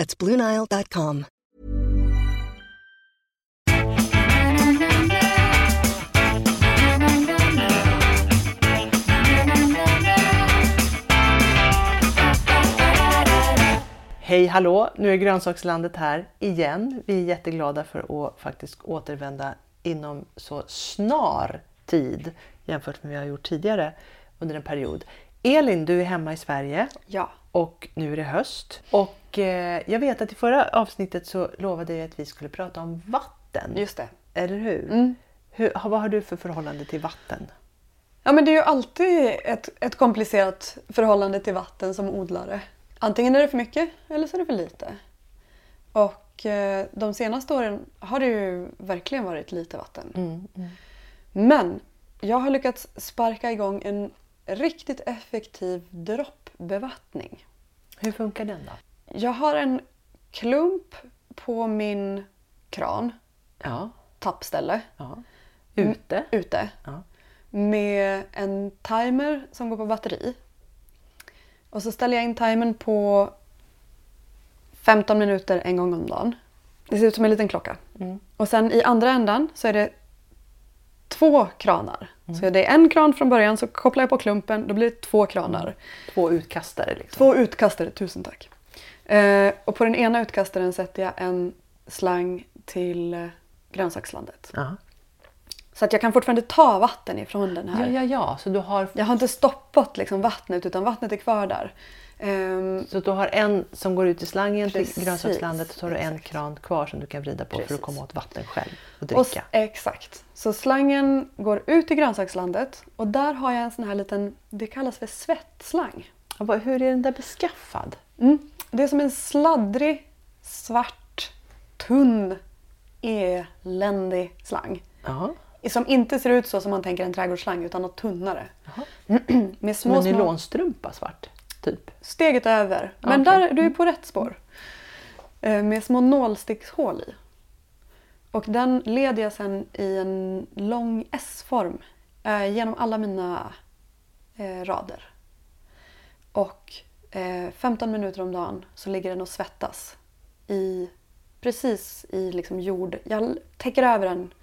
That's BlueNile.com. Hej hallå! Nu är grönsakslandet här igen. Vi är jätteglada för att faktiskt återvända inom så snar tid jämfört med vad vi har gjort tidigare under en period. Elin, du är hemma i Sverige Ja. och nu är det höst. Och jag vet att i förra avsnittet så lovade jag att vi skulle prata om vatten. Just det. Eller hur? Mm. hur? Vad har du för förhållande till vatten? Ja, men det är ju alltid ett, ett komplicerat förhållande till vatten som odlare. Antingen är det för mycket eller så är det för lite. Och eh, de senaste åren har det ju verkligen varit lite vatten. Mm, Men jag har lyckats sparka igång en riktigt effektiv droppbevattning. Hur funkar den då? Jag har en klump på min kran, Ja. tappställe, ja. Ute? ute. Ja. med en timer som går på batteri. Och så ställer jag in timern på 15 minuter en gång om dagen. Det ser ut som en liten klocka. Mm. Och sen i andra ändan så är det två kranar. Mm. Så det är en kran från början så kopplar jag på klumpen, då blir det två kranar. Två utkastare liksom? Två utkastare, tusen tack. Eh, och på den ena utkastaren sätter jag en slang till eh, grönsakslandet. Ja. Så att jag kan fortfarande ta vatten ifrån den här. ja, ja, ja. Så du har Jag har inte stoppat liksom vattnet utan vattnet är kvar där. Ehm, Så du har en som går ut i slangen Precis, till grönsakslandet och så har du en exakt. kran kvar som du kan vrida på för Precis. att komma åt vatten själv och och, dricka. s- exakt. Så slangen går ut i grönsakslandet och där har jag en sån här liten, det kallas för svettslang. Och hur är den där beskaffad? Mm. Det är som en sladdrig, svart, tunn, eländig slang. Ja. Som inte ser ut så som man tänker en trädgårdsslang utan något tunnare. Med Som en små, små nylonstrumpa svart, typ. steget över. Men Okej. där, du är på rätt spår. Eh, Med små nålstickshål i. Och den leder jag sen i en lång S-form eh, genom alla mina eh, rader. Och eh, 15 minuter om dagen så ligger den och svettas i, precis i liksom jord. Jag täcker över den.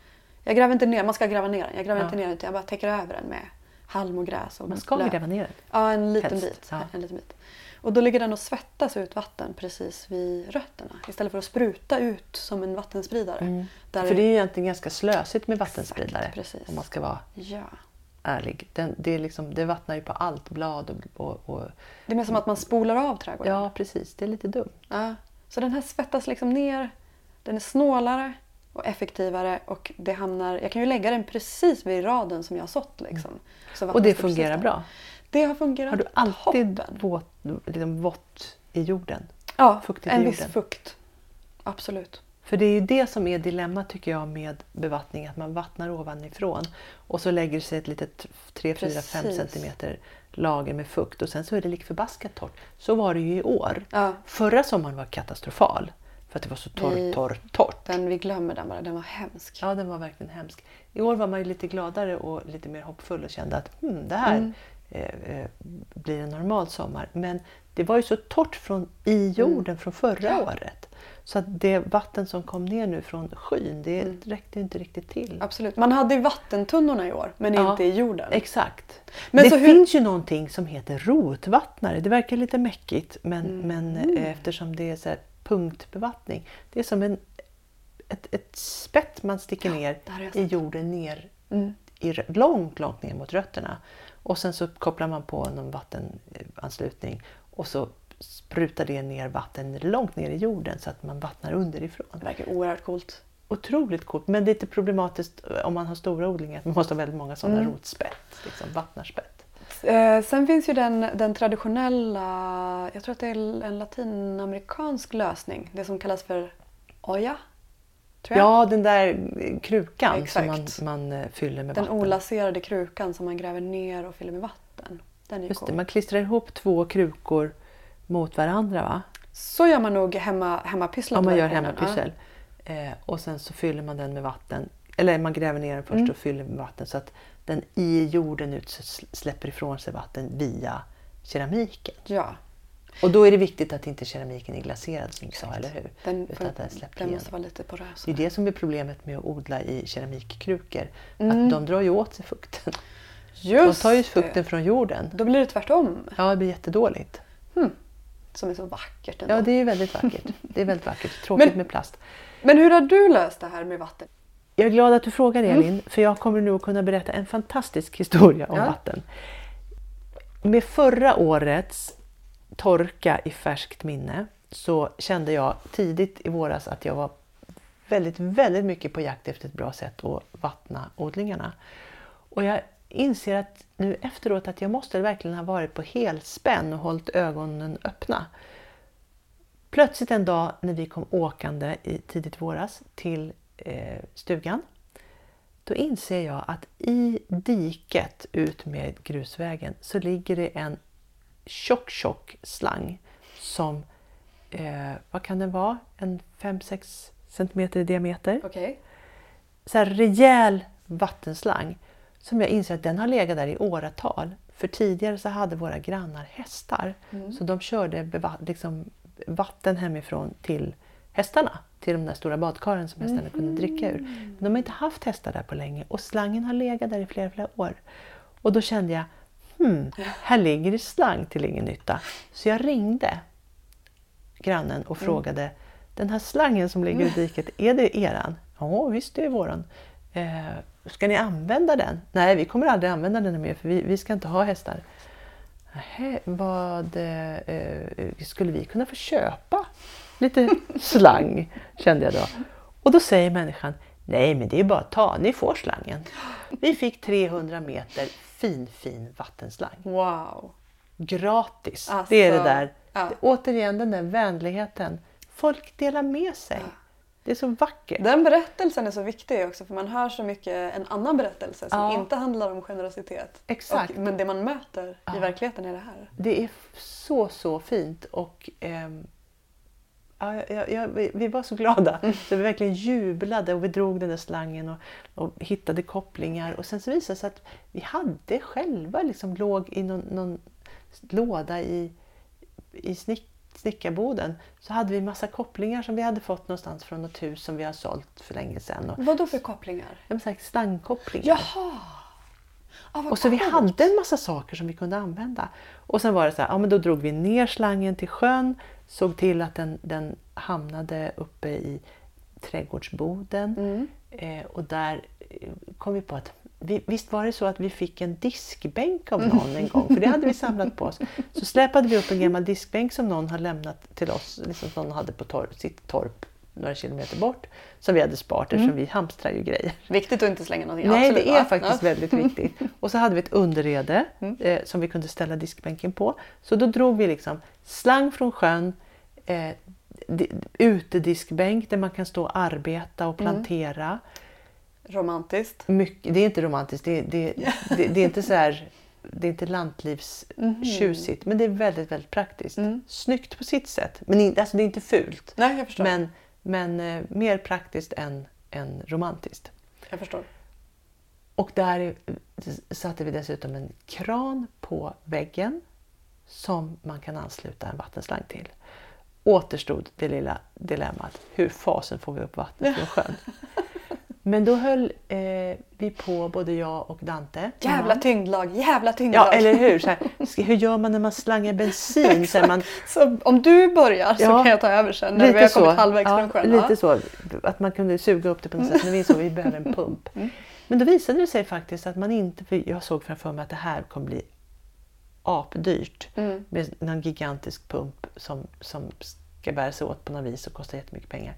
Jag gräver inte ner, man ska gräva ner den. Jag gräver Ja. inte ner den utan jag bara täcker över den med halm och gräs. Och Man ska löv. gräva ner den. Ja, en liten Helst, bit. ja. En liten bit. Och då ligger den och svettas ut vatten precis vid rötterna istället för att spruta ut som en vattenspridare. Där För det är ju egentligen ganska slösigt med vattenspridare. Exakt, precis. Om man ska vara Ja. Ärlig. Den, det, är liksom, det vattnar ju på allt, blad och, och, och... Det är mer som att man spolar av trädgården. Ja, precis. Det är lite dumt. Ja. Så den här svettas liksom ner. Den är snålare och effektivare och det hamnar, jag kan ju lägga den precis vid raden som jag har sått. Liksom. Så Och vattnet det fungerar bra. Det har fungerat Har du alltid toppen. våt, liksom vått i jorden? Ja, fuktigt en viss fukt. Absolut. För det är ju det som är dilemmat tycker jag med bevattning, att man vattnar ovanifrån och så lägger sig ett litet 3, 4, 5 Precis. centimeter lager med fukt och sen så är det lik förbaskat torrt. Så var det ju i år. Ja. Förra sommaren var katastrofal för att det var så torrt, torrt, torrt. Den, vi glömmer den bara, den var hemsk. Ja, den var verkligen hemsk. I år var man ju lite gladare och lite mer hoppfull och kände att hmm, det här Mm. eh, eh, blir en normal sommar. Men det var ju så torrt från, i jorden från förra Mm. Ja. året. Så att det vatten som kom ner nu från skyn, det Mm. räckte inte riktigt till. Absolut. Man hade ju vattentunnorna i år, men Ja, inte i jorden. Exakt. Men det så hur- finns ju någonting som heter rotvattnare. Det verkar lite mäckigt men, Mm. men eh, eftersom det är så punktbevattning. Det är som en ett, ett spett man sticker ner i jorden ner, Mm. i, långt, långt ner mot rötterna. Och sen så kopplar man på någon vattenanslutning och så sprutar det ner vatten långt ner i jorden så att man vattnar underifrån. Det verkar oerhört coolt. Otroligt coolt, men lite problematiskt om man har stora odlingar. Man måste ha väldigt många sådana Mm. rotspett, liksom vattnarspett. Eh, sen finns ju den, den traditionella, jag tror att det är en latinamerikansk lösning. Det som kallas för oja. Ja, den där eh, krukan Exakt. som man, man eh, fyller med den vatten. olaserade krukan som man gräver ner och fyller med vatten. Den är ju Just cool. det, man klistrar ihop två krukor mot varandra va? Så gör man nog hemma, hemmapysslat. Om man gör hemmapyssel. Eh, och sen så fyller man den med vatten. Eller man gräver ner den först Mm. och fyller med vatten så att den i jorden ut släpper ifrån sig vatten via keramiken. Ja, Och då är det viktigt att inte keramiken är glaserad som du sa, eller hur? den, Utan att den släpper den måste vara lite porös. Det är det som är problemet med att odla i keramikkrukor. Mm. Att de drar ju åt sig fukten. De Just tar ju det. fukten från jorden. Då blir det tvärtom. Ja, det blir jättedåligt. Som är så vackert ändå. Ja, det är ju väldigt vackert. Det är väldigt vackert. Tråkigt Men- med plast. Men hur har du löst det här med vatten? Jag är glad att du frågar Elin, för jag kommer nu att kunna berätta en fantastisk historia om Ja. vatten. Med förra årets torka i färskt minne så kände jag tidigt i våras att jag var väldigt, väldigt mycket på jakt efter ett bra sätt att vattna odlingarna. Och jag inser att nu efteråt att jag måste verkligen ha varit på helspänn och hållit ögonen öppna. Plötsligt en dag när vi kom åkande i tidigt våras till eh, stugan då inser jag att i diket ut med grusvägen så ligger det en tjock, tjock slang som, eh, vad kan den vara, en 5-6 centimeter i diameter. Okej. Så här rejäl vattenslang som jag inser att den har legat där i åratal. För tidigare så hade våra grannar hästar. Så de körde liksom vatten hemifrån till hästarna. Till de där stora badkaren som hästarna kunde dricka ur. Men de har inte haft hästar där på länge och slangen har legat där i flera, flera år. Och då kände jag, hmm, här ligger det slang till ingen nytta. Så jag ringde grannen och frågade, den här slangen som ligger i diket, är det eran? Ja, visst det är våran. Eh, ska ni använda den? Nej, vi kommer aldrig använda den mer för vi, vi ska inte ha hästar. Nähä, vad eh, eh, skulle vi kunna få köpa lite slang? Kände jag då. Och då säger människan, nej men det är bara att ta, ni får slangen. Vi fick 300 meter fin fin vattenslang. Wow. Gratis. Alltså, det är det där. ja. Återigen den där vänligheten. Folk delar med sig. Det är så vackert. Den berättelsen är så viktig också för man hör så mycket en annan berättelse som Ja. inte handlar om generositet. Exakt. Och, men det man möter i Ja. verkligheten är det här. Det är så, så fint. Och, ehm, ja, jag, vi, vi var så glada. Så vi verkligen jublade och vi drog den där slangen och, och hittade kopplingar. Och sen så visade det sig att vi hade själva, liksom, låg i någon, någon låda i, i snick, snickarboden. Så hade vi massa kopplingar som vi hade fått någonstans från något hus som vi har sålt för länge sedan. Och, Vad då för kopplingar? de så här slangkopplingar. Jaha! Ah, Och så vi hade en massa saker som vi kunde använda. Och sen var det så här, ja men då drog vi ner slangen till sjön, såg till att den, den hamnade uppe i trädgårdsboden. Mm. Eh, och där eh, kom vi på att vi, visst var det så att vi fick en diskbänk av någon en gång, för det hade vi samlat på oss. Så släpade vi upp en gammal diskbänk som någon hade lämnat till oss, liksom som någon hade på torp, sitt torp några kilometer bort, som vi hade sparat eftersom vi hamstrar ju grejer. Viktigt att inte slänga någonting. Nej, absolut, det är va? faktiskt Ja. väldigt viktigt. Och så hade vi ett underrede eh, som vi kunde ställa diskbänken på. Så då drog vi liksom slang från sjön, eh, di- utediskbänk där man kan stå och arbeta och plantera. Romantiskt. Mycket, det är inte romantiskt, det, det, det, det är inte så här, det är inte lantlivstjusigt, men det är väldigt, väldigt praktiskt. Snyggt på sitt sätt, men in, alltså det är inte fult. Nej, jag förstår. Men, men eh, mer praktiskt än, än romantiskt. Jag förstår. Och där satte vi dessutom en kran på väggen som man kan ansluta en vattenslang till. Återstod det lilla dilemmat, hur fasen får vi upp vattnet från sjön? Men då höll eh, vi på, både jag och Dante. Jävla Ja. tyngdlag, jävla tyngdlag. Ja, eller hur? Så här, hur gör man när man slangar bensin? Så man, Så om du börjar så Ja. kan jag ta över sen när vi har kommit halvvägs ja, från sjön. Lite Ja. så. Att man kunde suga upp det på något sätt. Men vi insåg att vi behöver en pump. Mm. Men då visade det sig faktiskt att man inte... För jag såg framför mig att det här kommer bli apdyrt. Mm. Med någon gigantisk pump som, som ska bära sig åt på något vis och kostar jättemycket pengar.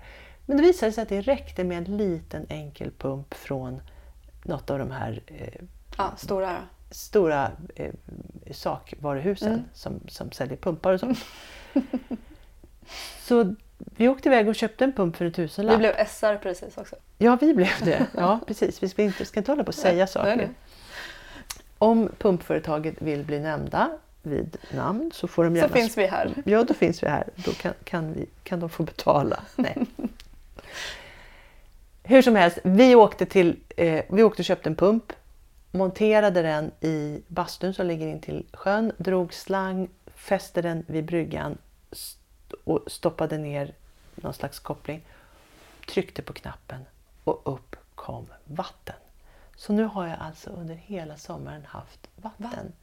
Men det visade sig att det räckte med en liten enkel pump från något av de här eh, Ja, stora. stora eh, sakvaruhusen Mm. som, som säljer pumpar och sånt. så vi åkte iväg och köpte en pump för en tusenlapp. Vi blev SR precis också. Ja, vi blev det. Ja, precis. Vi ska inte, ska inte hålla på och säga saker. nej. Om pumpföretaget vill bli nämnda vid namn så får de Så gärna... finns vi här. Ja, då finns vi här. Då kan, kan, vi, kan de få betala. Nej. Hur som helst, vi åkte, till, eh, vi åkte och köpte en pump, monterade den i bastun som ligger in till sjön, drog slang, fäste den vid bryggan st- och stoppade ner någon slags koppling, tryckte på knappen och upp kom vatten. Så nu har jag alltså under hela sommaren haft vatten.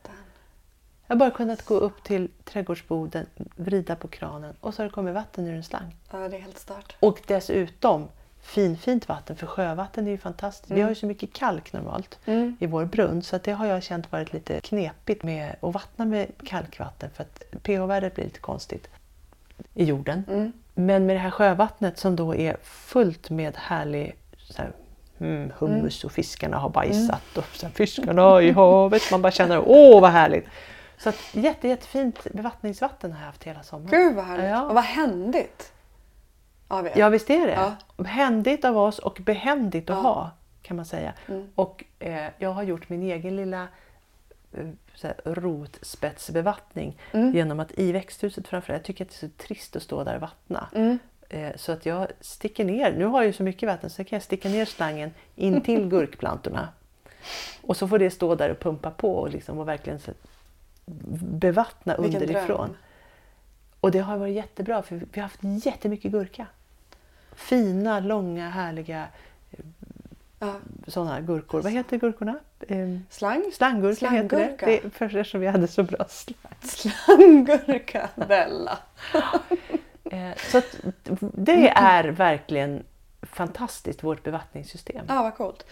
Jag har bara kunnat gå upp till trädgårdsboden, vrida på kranen och så har det kommit vatten ur en slang. Ja, det är helt stört. Och dessutom fin, fint vatten, för sjövatten är ju fantastiskt. Vi har ju så mycket kalk normalt Mm. i vår brunn så att det har jag känt varit lite knepigt med att vattna med kalkvatten för att pH-värdet blir lite konstigt i jorden. Mm. Men med det här sjövattnet som då är fullt med härlig här, mm, hummus och fiskarna har bajsat och så här, fiskarna i havet. Man bara känner åh vad härligt. Så att, jätte, jättefint bevattningsvatten har jag haft hela sommaren. Gud vad härligt. Ja. Och vad händigt er. Ja visst är det. Ja. Händigt av oss och behändigt att Ja. ha kan man säga. Mm. Och eh, jag har gjort min egen lilla eh, så här, rotspetsbevattning Mm. genom att i växthuset framförallt, jag tycker att det är så trist att stå där och vattna. Mm. Eh, så att jag sticker ner, nu har jag ju så mycket vatten så kan jag sticka ner slangen in till gurkplantorna. Och så får det stå där och pumpa på och, liksom, och verkligen så, bevattna Vilken underifrån. dröm. Och det har varit jättebra för vi har haft jättemycket gurka. Fina, långa, härliga Ja. sådana gurkor. Vad heter gurkorna? Eh, Slang? Slanggurka heter det. Slanggurka. det för eftersom vi hade så bra slang. Slanggurka Bella. Eh, så det är verkligen fantastiskt, vårt bevattningssystem. Ja, vad coolt.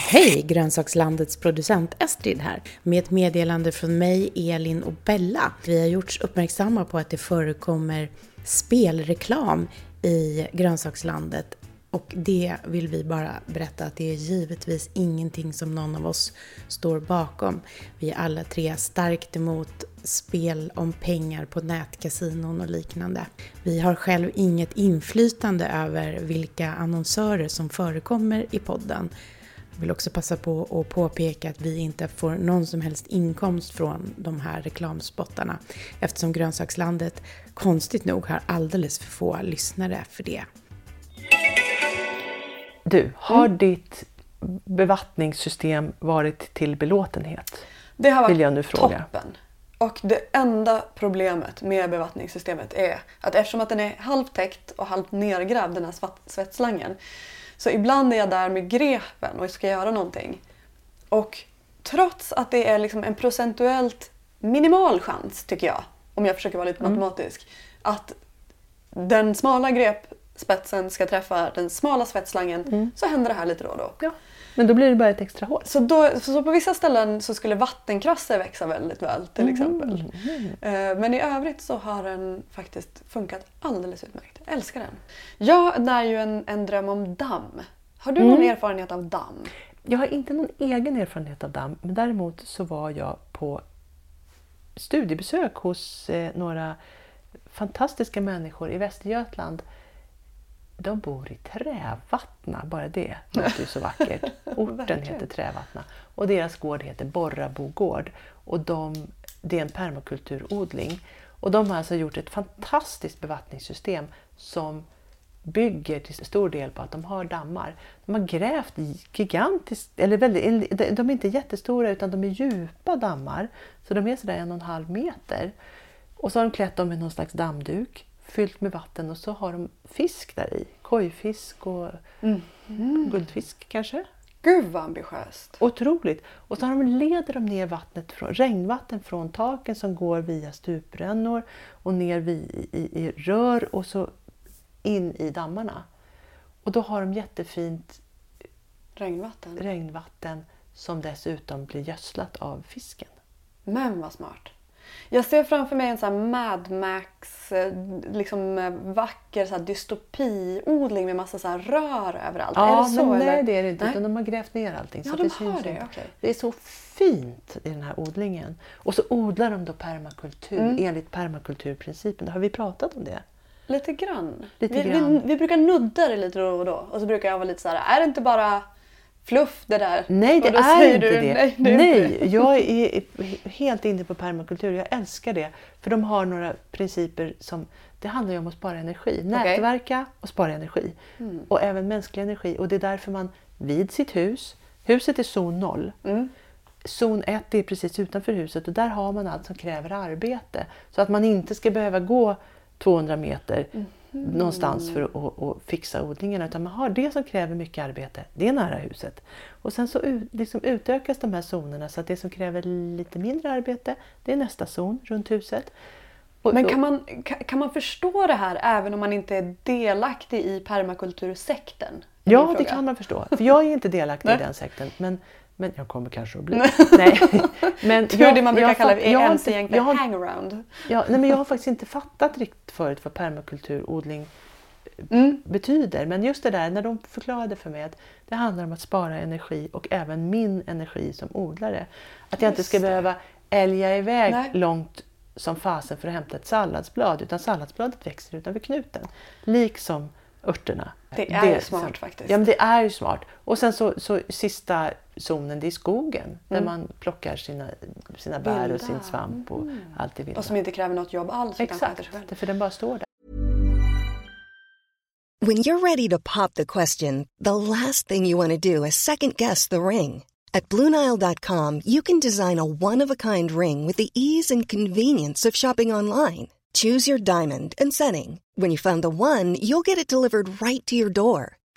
Hej! Grönsakslandets producent Estrid här med ett meddelande från mig, Elin och Bella. Vi har gjorts uppmärksamma på att det förekommer spelreklam i Grönsakslandet och det vill vi bara berätta att det är givetvis ingenting som någon av oss står bakom. Vi är alla tre starkt emot spel om pengar på nätkasinon och liknande. Vi har själv inget inflytande över vilka annonsörer som förekommer i podden. Jag vill också passa på att påpeka att vi inte får någon som helst inkomst från de här reklamspottarna eftersom Grönsakslandet konstigt nog har alldeles för få lyssnare för det. Du, har Mm. ditt bevattningssystem varit till belåtenhet? Det har varit Vill jag nu fråga. toppen. Och det enda problemet med bevattningssystemet är att eftersom att den är halvtäckt och halvt nergrävd, den här svettslangen, så ibland är jag där med grepen och ska göra någonting. Och trots att det är liksom en procentuellt minimal chans, tycker jag, om jag försöker vara lite Mm. matematisk, att den smala grepspetsen ska träffa den smala svettslangen, Mm. så händer det här lite då och då. Ja. Men då blir det bara ett extra hål. Så, då, så på vissa ställen så skulle vattenkrassor växa väldigt väl till Mm. exempel. Eh, Men i övrigt så har den faktiskt funkat alldeles utmärkt. Jag älskar den. Jag när ju en, en dröm om damm. Har du någon Mm. erfarenhet av damm? Jag har inte någon egen erfarenhet av damm, men däremot så var jag på studiebesök hos eh, några fantastiska människor i Västergötland. De bor i Trävattna, bara det låter ju så vackert. Orten heter Trävattna och deras gård heter Borrabo gård. Och de, det är en permakulturodling. Och de har alltså gjort ett fantastiskt bevattningssystem som bygger till stor del på att de har dammar. De har grävt gigantiskt, eller väldigt, de är inte jättestora utan de är djupa dammar. Så de är sådär en och en halv meter. Och så har de klätt dem med någon slags dammduk fyllt med vatten och så har de fisk där i. Kojfisk och guldfisk kanske. Gud vad ambitiöst. Otroligt! Och så har de, leder de ner vattnet från, regnvatten från taken som går via stuprännor och ner vid, i, i rör och så in i dammarna. Och då har de jättefint Regnvatten. regnvatten som dessutom blir gödslat av fisken. Men vad smart. Jag ser framför mig en sån här Mad Max, eh, liksom eh, vacker så här dystopiodling med massa så rör överallt. Ja, är det så, men nej det är det inte. Nej. Utan de har grävt ner allting. Ja, så de det har syns det, okej. Det är så fint i den här odlingen. Och så odlar de då permakultur Mm. enligt permakulturprincipen. Har vi pratat om det? Lite grann. Lite vi, grann. Vi, vi brukar nudda det lite då och då. Och så brukar jag vara lite så här, är det inte bara fluff det där? Nej, det är inte du, det. Nej, det Nej, inte jag är helt inne på permakultur. Jag älskar det. För de har några principer som... Det handlar ju om att spara energi. Nätverka och spara energi. Mm. Och även mänsklig energi. Och det är därför man vid sitt hus... Huset är zon 0. Mm. Zon 1 är precis utanför huset och där har man allt som kräver arbete. Så att man inte ska behöva gå 200 meter Mhm. någonstans för att att- fixa odlingarna. Utan man har det som kräver mycket arbete, det är nära huset. Och sen så ut- liksom utökas de här zonerna så att det som kräver lite mindre arbete, det är nästa zon runt huset. Och- Men kan man, kan, man förstå det här även om man inte är delaktig i permakultursekten? Ja, det kan man förstå. För jag är inte delaktig i den sekten. Men, men jag kommer kanske att bli. Nej. Men Tur det man brukar kalla jag för jag har- hangaround. Ja, nej, men jag har faktiskt inte fattat riktigt förut vad permakulturodling Mm. betyder. Men just det där när de förklarade för mig att det handlar om att spara energi och även min energi som odlare. Att jag inte ska Just det. behöva älga iväg Nej. långt som fasen för att hämta ett salladsblad utan salladsbladet växer utanför knuten. Liksom örterna. Det är ju smart faktiskt. Ja men det är ju smart. Och sen så, så sista zonen det är skogen där Mm. man plockar sina, sina bär och Vilda. sin svamp och allt det vilda. Och som inte kräver något jobb alls. Exakt, för den bara står där. When you're ready to pop the question, the last thing you want to do is second guess the ring. At Bluenile.com, you can design a one of a kind ring with the ease and convenience of shopping online. Choose your diamond and setting. When you find the one, you'll get it delivered right to your door.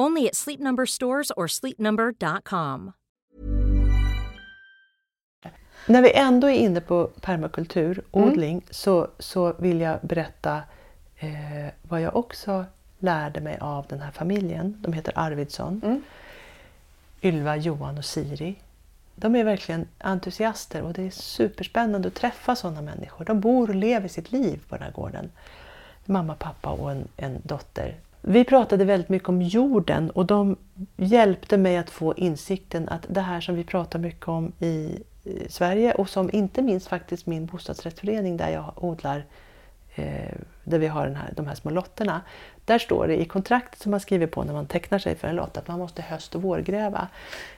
Only at Sleep Number stores or sleepnumber.com. När vi ändå är inne på permakulturodling så, så vill jag berätta eh, vad jag också lärde mig av den här familjen. De heter Arvidsson. Ylva, Johan och Siri. De är verkligen entusiaster och det är superspännande att träffa sådana människor. De bor och lever sitt liv på den här gården. Mamma, pappa och en, en dotter. Vi pratade väldigt mycket om jorden och de hjälpte mig att få insikten att det här som vi pratar mycket om i Sverige och som inte minst faktiskt min bostadsrättsförening där jag odlar, eh, där vi har den här, de här små lotterna. Där står det i kontraktet som man skriver på när man tecknar sig för en lott att man måste höst och vårgräva.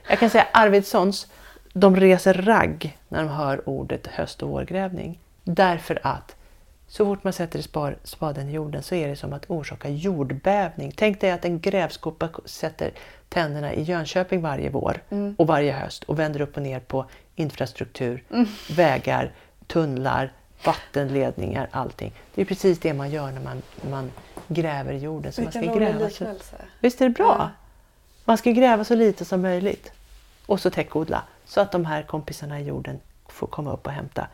Jag kan säga Arvidssons, de reser ragg när de hör ordet höst och vårgrävning. Därför att så fort man sätter spar, spaden i jorden så är det som att orsaka jordbävning. Tänk dig att en grävskopa sätter tänderna i Jönköping varje vår och varje höst och vänder upp och ner på infrastruktur, vägar, tunnlar, vattenledningar, allting. Det är precis det man gör när man, man gräver i jorden. Så Vilken man ska gräva så, visst är det bra? Ja. Man ska gräva så lite som möjligt och så täckodla så att de här kompisarna i jorden får komma upp och hämta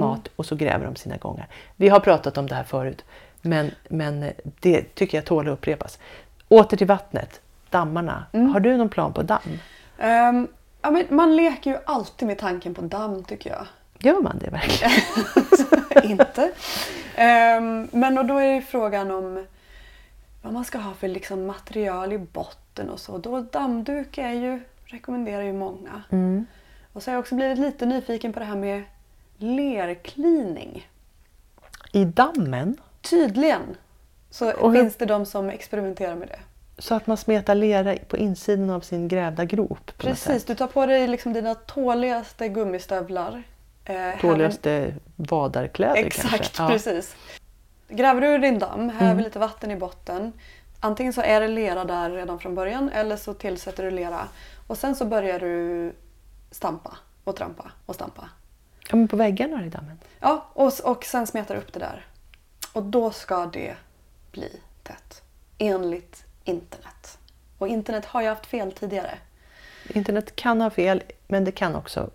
mat och så gräver de sina gångar. Vi har pratat om det här förut men, men det tycker jag tål att upprepas. Åter till vattnet, dammarna. Har du någon plan på damm? Ehm, ja, men man leker ju alltid med tanken på damm tycker jag. Gör man det verkligen? inte. Ehm, men och då är det frågan om vad man ska ha för liksom material i botten och så. Då dammduk är ju, rekommenderar ju många. Och så har jag också blivit lite nyfiken på det här med lerklining. I dammen? Tydligen så Och finns det de som experimenterar med det. Så att man smetar lera på insidan av sin grävda grop? Precis, du tar på dig liksom dina tåligaste gummistövlar. Eh, Tåligaste vadarkläder Exakt, kanske? Ja. precis. Gräver du din damm, häver Mm. lite vatten i botten. Antingen så är det lera där redan från början eller så tillsätter du lera. Och sen så börjar du stampa och trampa och stampa. Ja, men på väggarna i dammen? Ja, och, och sen smetar upp det där. Och då ska det bli tätt. Enligt internet. Och internet har ju haft fel tidigare. Internet kan ha fel men det kan också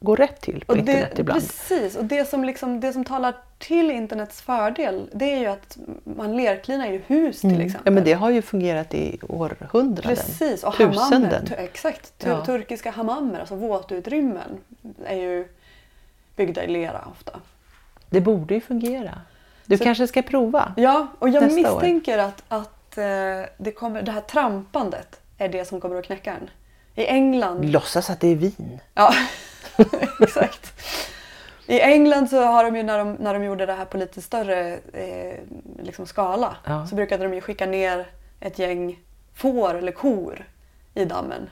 gå rätt till på Och internet det, ibland. Precis, och det som, liksom, det som talar till internets fördel det är ju att man lerklinar ju hus till Mm. exempel. Ja, men det har ju fungerat i århundraden. Precis, och. Tusenden. tu- Exakt, Ja. turkiska hamammer, alltså våtutrymmen, är ju byggda i lera ofta. Det borde ju fungera. Du Så- kanske ska prova? Ja, och jag misstänker att, att eh, det, kommer, det här trampandet är det som kommer att knäcka den. I England... Låtsas att det är vin. Ja, exakt. I England så har de ju när de, när de gjorde det här på lite större eh, liksom skala Ja. så brukade de ju skicka ner ett gäng får eller kor i dammen.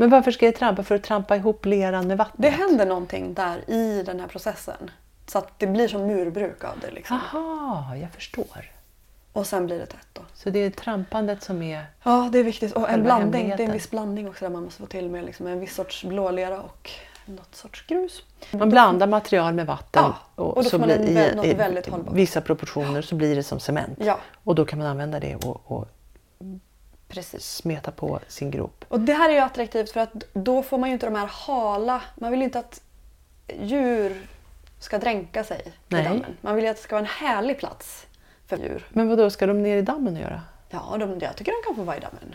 Men varför ska jag trampa? För att trampa ihop leran med vattnet? Det händer någonting där i den här processen. Så att det blir som murbruk av det. Liksom. Aha, jag förstår. Och sen blir det tätt då. Så det är trampandet som är... Ja, det är viktigt. Och en blandning. Det är en viss blandning också där man måste få till med liksom en viss sorts blålera och något sorts grus. Man blandar material med vatten Ja, och man en vä- något väldigt hållbart. vissa proportioner så blir det som cement. Ja. Och då kan man använda det och, och Precis. smeta på sin grop. Och det här är ju attraktivt för att då får man ju inte de här hala... Man vill ju inte att djur ska dränka sig Nej. i dammen. Man vill ju att det ska vara en härlig plats för djur. Men vad då ska de ner i dammen och göra? Ja, de, jag tycker de kan få vara i dammen.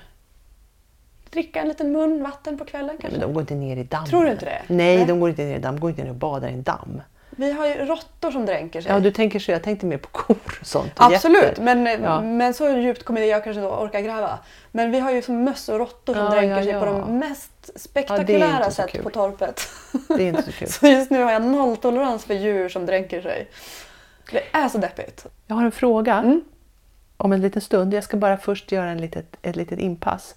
Dricka en liten mun vatten på kvällen kanske. Men de går inte ner i dammen. Tror du inte det? Nej, Nej. de går inte ner i damm. De går inte ner och badar i en damm. Vi har ju råttor som dränker sig. Ja, du tänker så. Jag tänkte mer på kor och sånt. och Absolut, men, Ja. men så djupt kommer jag kanske inte orka gräva. Men vi har ju som möss och råttor som Ja, dränker ja, sig på de mest spektakulära sätt kul. på torpet. Det är inte så kul. så just nu har jag nolltolerans för djur som dränker sig. Det är så deppigt. Jag har en fråga Mm. om en liten stund. Jag ska bara först göra en litet, ett litet inpass.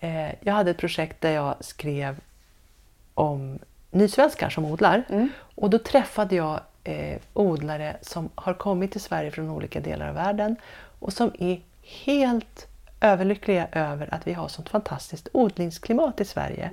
Eh, jag hade ett projekt där jag skrev om nysvenskar som odlar. Mm. Och då träffade jag eh, odlare som har kommit till Sverige från olika delar av världen och som är helt överlyckliga över att vi har sånt fantastiskt odlingsklimat i Sverige.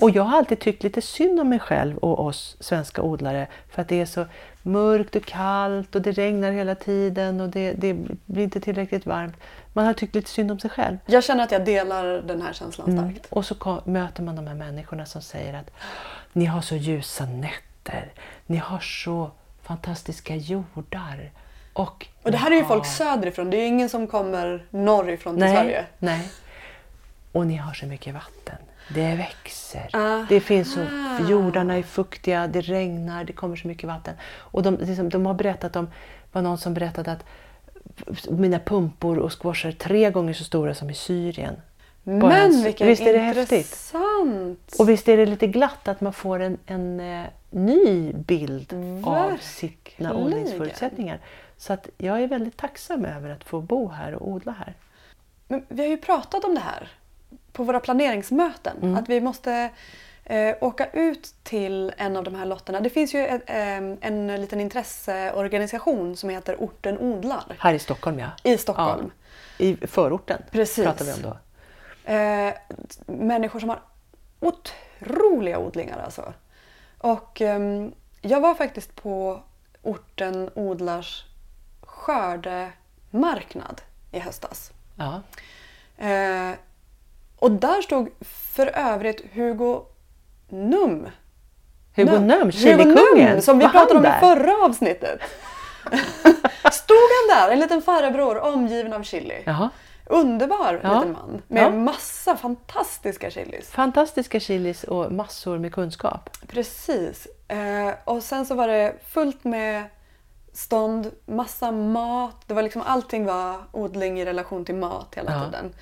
Och jag har alltid tyckt lite synd om mig själv och oss svenska odlare för att det är så mörkt och kallt och det regnar hela tiden och det, det blir inte tillräckligt varmt. Man har tyckt lite synd om sig själv. Jag känner att jag delar den här känslan Mm. starkt. Och så kom, möter man de här människorna som säger att ni har så ljusa nätter, ni har så fantastiska jordar. Och, Och det här är ju folk söderifrån. Det är ju ingen som kommer norrifrån till nej, Sverige. Nej. Och ni har så mycket vatten. Det växer. Aha. Det finns så, jordarna är fuktiga, det regnar, det kommer så mycket vatten. Och de, liksom, de har berättat om, var någon som berättade att mina pumpor och squashar är tre gånger så stora som i Syrien. Bara Men en- vilken visst är det häftigt? intressant! Och visst är det lite glatt att man får en, en eh, ny bild av sina Verkligen. odlingsförutsättningar. Så att jag är väldigt tacksam över att få bo här och odla här. Men vi har ju pratat om det här på våra planeringsmöten. Mm. Att vi måste eh, åka ut till en av de här lotterna. Det finns ju ett, eh, en liten intresseorganisation som heter Orten odlar Här i Stockholm ja. i Stockholm. I förorten Precis. pratar vi om då. Eh, människor som har otroliga odlingar alltså. Och ehm, jag var faktiskt på Orten odlars skördemarknad i höstas. Ja. Eh, och där stod för övrigt Hugo Num. Hugo Num. Chilikungen. Som vi Var pratade om där? i förra avsnittet. stod han där, en liten farbror omgiven av chili. Jaha. Underbar Ja. liten man med Ja. massa fantastiska chilis. Fantastiska chilis och massor med kunskap. Precis. Eh, och sen så var det fullt med stånd, massa mat. Det var liksom, allting var odling i relation till mat hela Ja. tiden.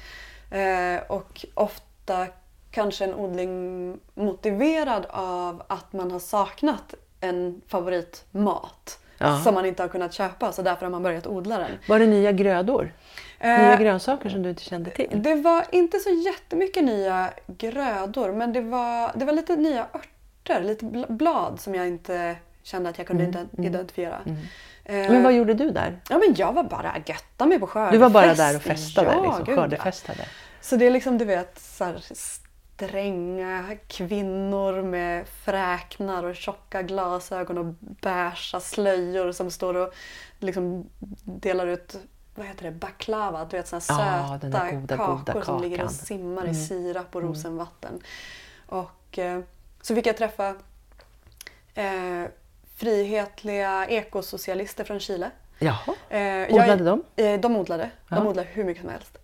Eh, och ofta kanske en odling motiverad av att man har saknat en favoritmat Ja. som man inte har kunnat köpa så därför har man börjat odla den. Var det nya grödor? Eh, Nya grönsaker som du inte kände till? Det var inte så jättemycket nya grödor men det var, det var lite nya örter, lite bl- blad som jag inte kände att jag kunde ident- identifiera. Eh, Mm, Men vad gjorde du där? Ja men jag var bara götta mig på skördefest. Du var bara där och festade? Ja, liksom, ja. skördefestade? Så det är liksom du vet så här, stränga kvinnor med fräknar och tjocka glasögon och beiga slöjor som står och liksom delar ut vad heter det, baklava, du vet såna Ja, söta goda, kakor goda som ligger och simmar i sirap och rosenvatten. Och eh, så fick jag träffa eh, frihetliga ekosocialister från Chile. Jaha. Eh, jag- Odlade de? Eh, de odlade. De Ja. odlade hur mycket som helst.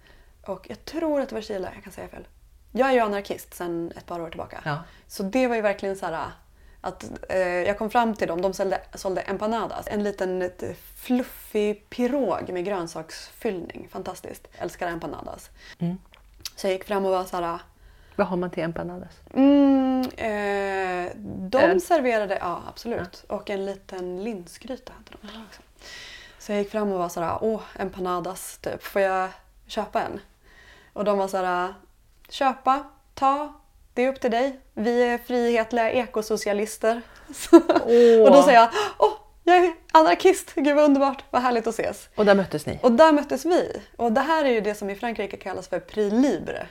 Och jag tror att det var Chile, jag kan säga fel. Jag är ju anarkist sedan ett par år tillbaka. Ja. Så det var ju verkligen så här att eh, jag kom fram till dem, de sålde, sålde empanadas. En liten fluffig pirog med grönsaksfyllning. Fantastiskt. Älskar empanadas. Mm. Så jag gick fram och var så här Vad har man till empanadas? Mm, eh, de Öl? serverade, ja absolut. Och en liten linsgryta hade de också. Så jag gick fram och var sådär, åh empanadas typ, får jag köpa en? Och de var sådär, köpa, ta, det är upp till dig. Vi är frihetliga ekosocialister. och då säger jag, åh jag är anarkist, gud vad underbart, vad härligt att ses. Och där möttes ni? Och där möttes vi. Och det här är ju det som i Frankrike kallas för prix libre.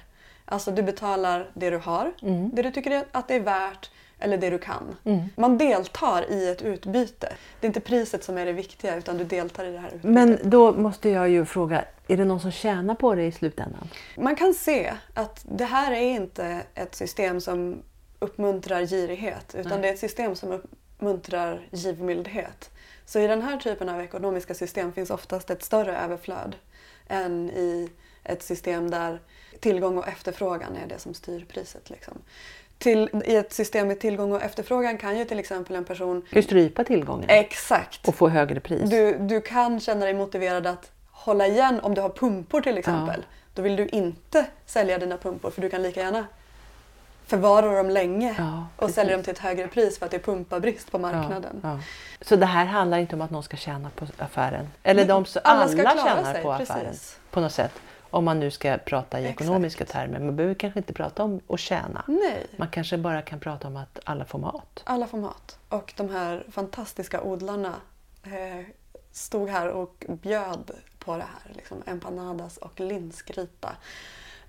Alltså du betalar det du har, Mm. det du tycker att det är värt eller det du kan. Man deltar i ett utbyte. Det är inte priset som är det viktiga utan du deltar i det här utbytet. Men då måste jag ju fråga, är det någon som tjänar på det i slutändan? Man kan se att det här är inte ett system som uppmuntrar girighet utan det är ett system som uppmuntrar givmildhet. Så i den här typen av ekonomiska system finns oftast ett större överflöd än i ett system där tillgång och efterfrågan är det som styr priset. Liksom. Till, I ett system med tillgång och efterfrågan kan ju till exempel en person... Ska du strypa tillgången Exakt! och få högre pris? Du, du kan känna dig motiverad att hålla igen om du har pumpor till exempel. Då vill du inte sälja dina pumpor för du kan lika gärna förvara dem länge Ja, och precis. sälja dem till ett högre pris för att det är pumpabrist på marknaden. Ja, ja. Så det här handlar inte om att någon ska tjäna på affären? Eller de alla alla, ska klara tjänar sig, på precis. affären på något sätt? Om man nu ska prata i Exakt. ekonomiska termer. Man behöver kanske inte prata om att tjäna. Nej, Man kanske bara kan prata om att alla får mat. alla får mat. Och de här fantastiska odlarna eh, stod här och bjöd på det här. Liksom empanadas och linsgryta.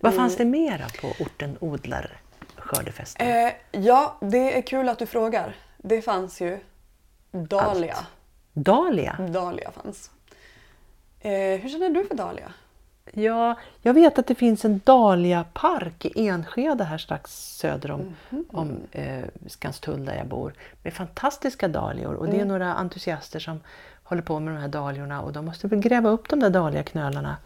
Vad fanns det mera på orten odlar skördefesten? Eh, ja, det är kul att du frågar. Det fanns ju Dahlia. Allt. Dahlia? Dahlia fanns. Eh, hur känner du för Dahlia? Ja, jag vet att det finns en Dahlia-park i Enskede här strax söder om, Mhm. om eh, Skanstull där jag bor. Med fantastiska dahlior och det Mm. är några entusiaster som håller på med de här dahliorna och de måste väl gräva upp de där dahliaknölarna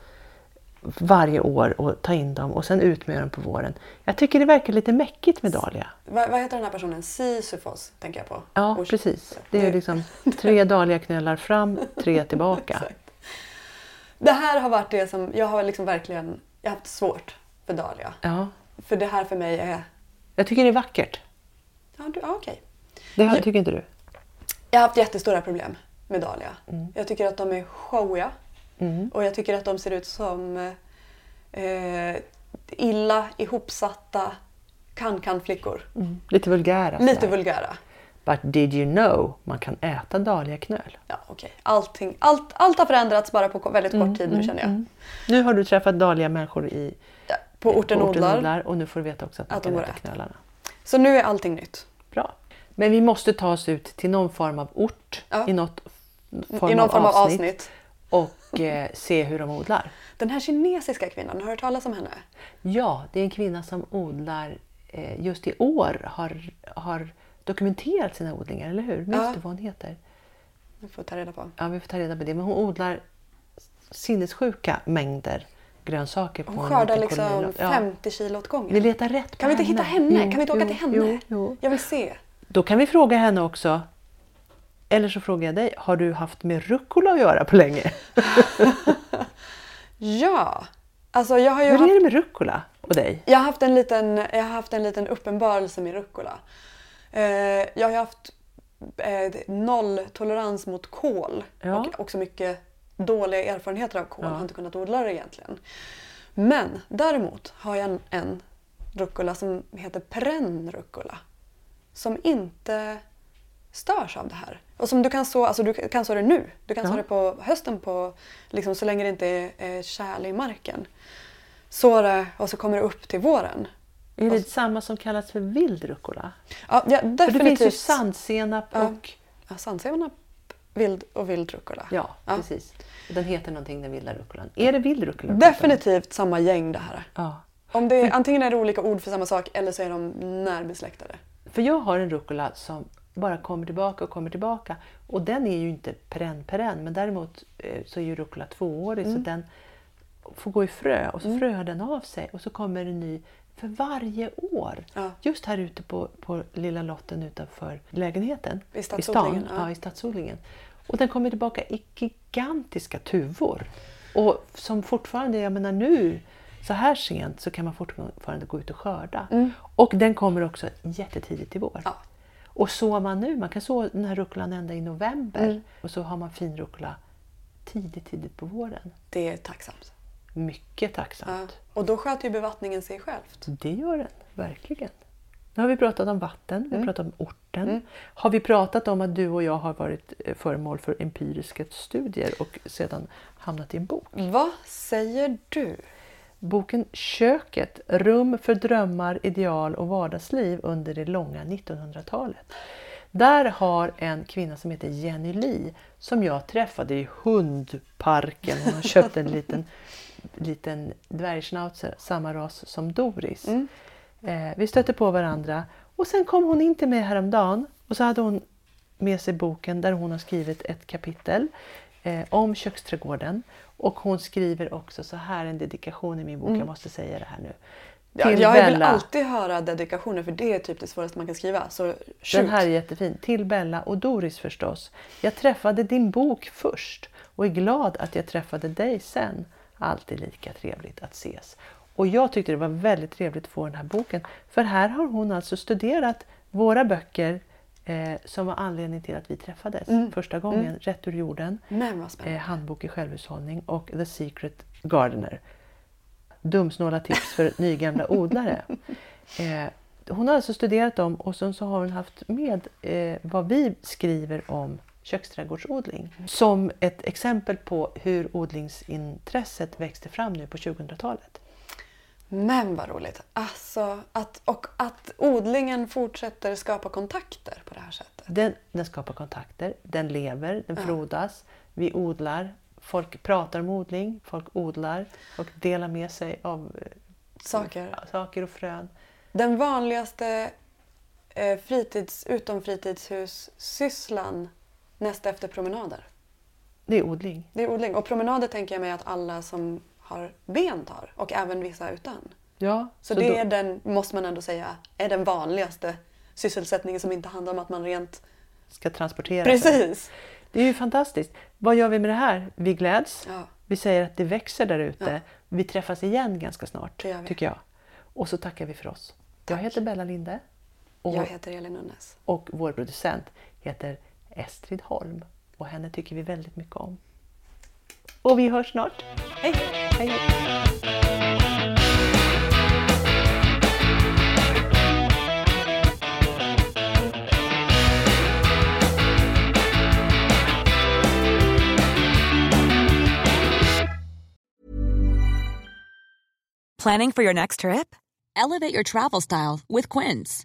varje år och ta in dem och sen ut med dem på våren. Jag tycker det verkar lite mäckigt med dahlia. Va, vad heter den här personen? Sisyfos tänker jag på. Ja, Och- precis. Det är liksom tre dahliaknölar fram, tre tillbaka. Det här har varit det som jag har liksom verkligen jag har haft svårt för dahlia. Ja. För det här för mig är... Jag tycker det är vackert. Ja, du, ja, okej. Det har, tycker inte du? Jag har haft jättestora problem med dahlia. Mm. Jag tycker att de är showiga. Och jag tycker att de ser ut som eh, illa ihopsatta kan-kan-flickor. Lite vulgära. Lite vulgära. But did you know man kan äta dahliaknöl? Ja, okej. Allting, allt, allt har förändrats bara på väldigt kort Mm, tid nu känner jag. Nu har du träffat dahlia-människor i Ja, på orten odlar. odlar och nu får du veta också att man Att de kan äta äta. knölarna. Så nu är allting nytt. Bra. Men vi måste ta oss ut till någon form av ort Ja. i något form, I någon av, form av avsnitt, avsnitt. och eh, se hur de odlar. Den här kinesiska kvinnan, har du hört talas om henne? Ja, det är en kvinna som odlar eh, just i år har, har dokumenterat sina odlingar, eller hur? Minns Ja. du vad hon heter? Vi får ta reda på. Ja, vi får ta reda på det. Men hon odlar sinnessjuka mängder grönsaker på Hon skördar liksom kolonilott. Ja. 50 kilo åt gången. Vi letar rätt på Kan vi inte hitta henne? Jo, kan vi inte åka till henne? Jo, jo. Jag vill se. Då kan vi fråga henne också. Eller så frågar jag dig, har du haft med rucola att göra på länge? Ja, alltså jag har ju Hur haft, är det med rucola och dig? jag har haft, en liten, jag har haft en liten uppenbarelse med rucola. Eh, jag har haft eh, nolltolerans mot kol Ja. och också mycket dåliga erfarenheter av kol. Ja. Jag har inte kunnat odla det egentligen. Men däremot har jag en, en rucola som heter perennrucola. Som inte störs av det här. Och som du kan så, alltså du kan så det nu. Du kan Ja. så det på hösten på, liksom, så länge det inte är, är tjäle i marken. Så det och så kommer det upp till våren. Är det samma som kallas för vild rucola? Ja, ja För det definitivt. finns ju sandsenap Ja. och... Ja, sandsenap, vild och vild rucola. Ja, Ja. precis. Och Den heter någonting den vilda rucolan. Är det vild rucola? Definitivt samma gäng det här. Ja. Om det är, antingen är det olika ord för samma sak eller så är de närbesläktade. För jag har en rucola som bara kommer tillbaka och kommer tillbaka. Och den är ju inte perenn perenn. Men däremot eh, så är ju rucola tvåårig så den får gå i frö och så fröar den av sig och så kommer en ny för varje år. Ja. Just här ute på, på lilla lotten utanför lägenheten. I I stadsodlingen, stan. ja. Ja, i stadsodlingen. Och den kommer tillbaka i gigantiska tuvor. Och som fortfarande, jag menar nu, så här sent så kan man fortfarande gå ut och skörda. Och den kommer också jättetidigt i vår. Mm. Ja. Och sår man nu, man kan så den här rucolan ända i november. Mm. Och så har man fin rucola tidigt, tidigt på våren. Det är tacksamt. Mycket Ja. tacksamt. Och då sköter ju bevattningen sig självt. Det gör den, verkligen. Nu har vi pratat om vatten, vi har Mm. pratat om orten. Har vi pratat om att du och jag har varit eh, föremål för empiriska studier och sedan hamnat i en bok? Vad säger du? Boken Köket, rum för drömmar, ideal och vardagsliv under det långa 1900-talet. Där har en kvinna som heter Jenny Lee, som jag träffade i hundparken. Hon har köpt en liten, liten dvärgschnauzer, samma ras som Doris. Eh, vi stötte på varandra och sen kom hon in till mig häromdagen och så hade hon med sig boken där hon har skrivit ett kapitel eh, om köksträdgården. Och hon skriver också så här en dedikation i min bok, jag måste säga det här nu. Ja, jag vill Bella. alltid höra dedikationer för det är typ det svåraste man kan skriva. Så Den här är jättefin. Till Bella och Doris förstås. Jag träffade din bok först och är glad att jag träffade dig sen. Alltid lika trevligt att ses. Och jag tyckte det var väldigt trevligt att få den här boken. För här har hon alltså studerat våra böcker eh, som var anledning till att vi träffades första gången. Rätt ur jorden, eh, Handbok i självhushållning och The Secret Gardener. Dumsnåla tips för nygamla odlare. Eh, hon har alltså studerat dem och sen så har hon haft med eh, vad vi skriver om köksträdgårdsodling som ett exempel på hur odlingsintresset växte fram nu på 2000-talet. Men vad roligt. Alltså, att, och att odlingen fortsätter skapa kontakter på det här sättet. Den, den skapar kontakter, den lever, den frodas. Vi odlar, folk pratar om odling, folk odlar och delar med sig av eh, Saker. saker och frön. Den vanligaste eh, fritids, utom fritidshussysslan näst efter promenader. Det är odling. Det är odling. Och promenader tänker jag mig att alla som har ben tar. Och även vissa utan. Ja, Så, det då- är den, måste man ändå säga, är den vanligaste sysselsättningen som inte handlar om att man rent... ska transportera sig. Precis! Det är ju fantastiskt. Vad gör vi med det här? Vi gläds. Ja. Vi säger att det växer där ute. vi träffas igen ganska snart, tycker jag. Och så tackar vi för oss. Jag heter Bella Linde. Och, Jag heter Elin Unnes. och vår producent heter Estrid Holm. Och henne tycker vi väldigt mycket om. Och vi hörs snart. Hej! Hej! Planning for your next trip? Elevate your travel style with Quince.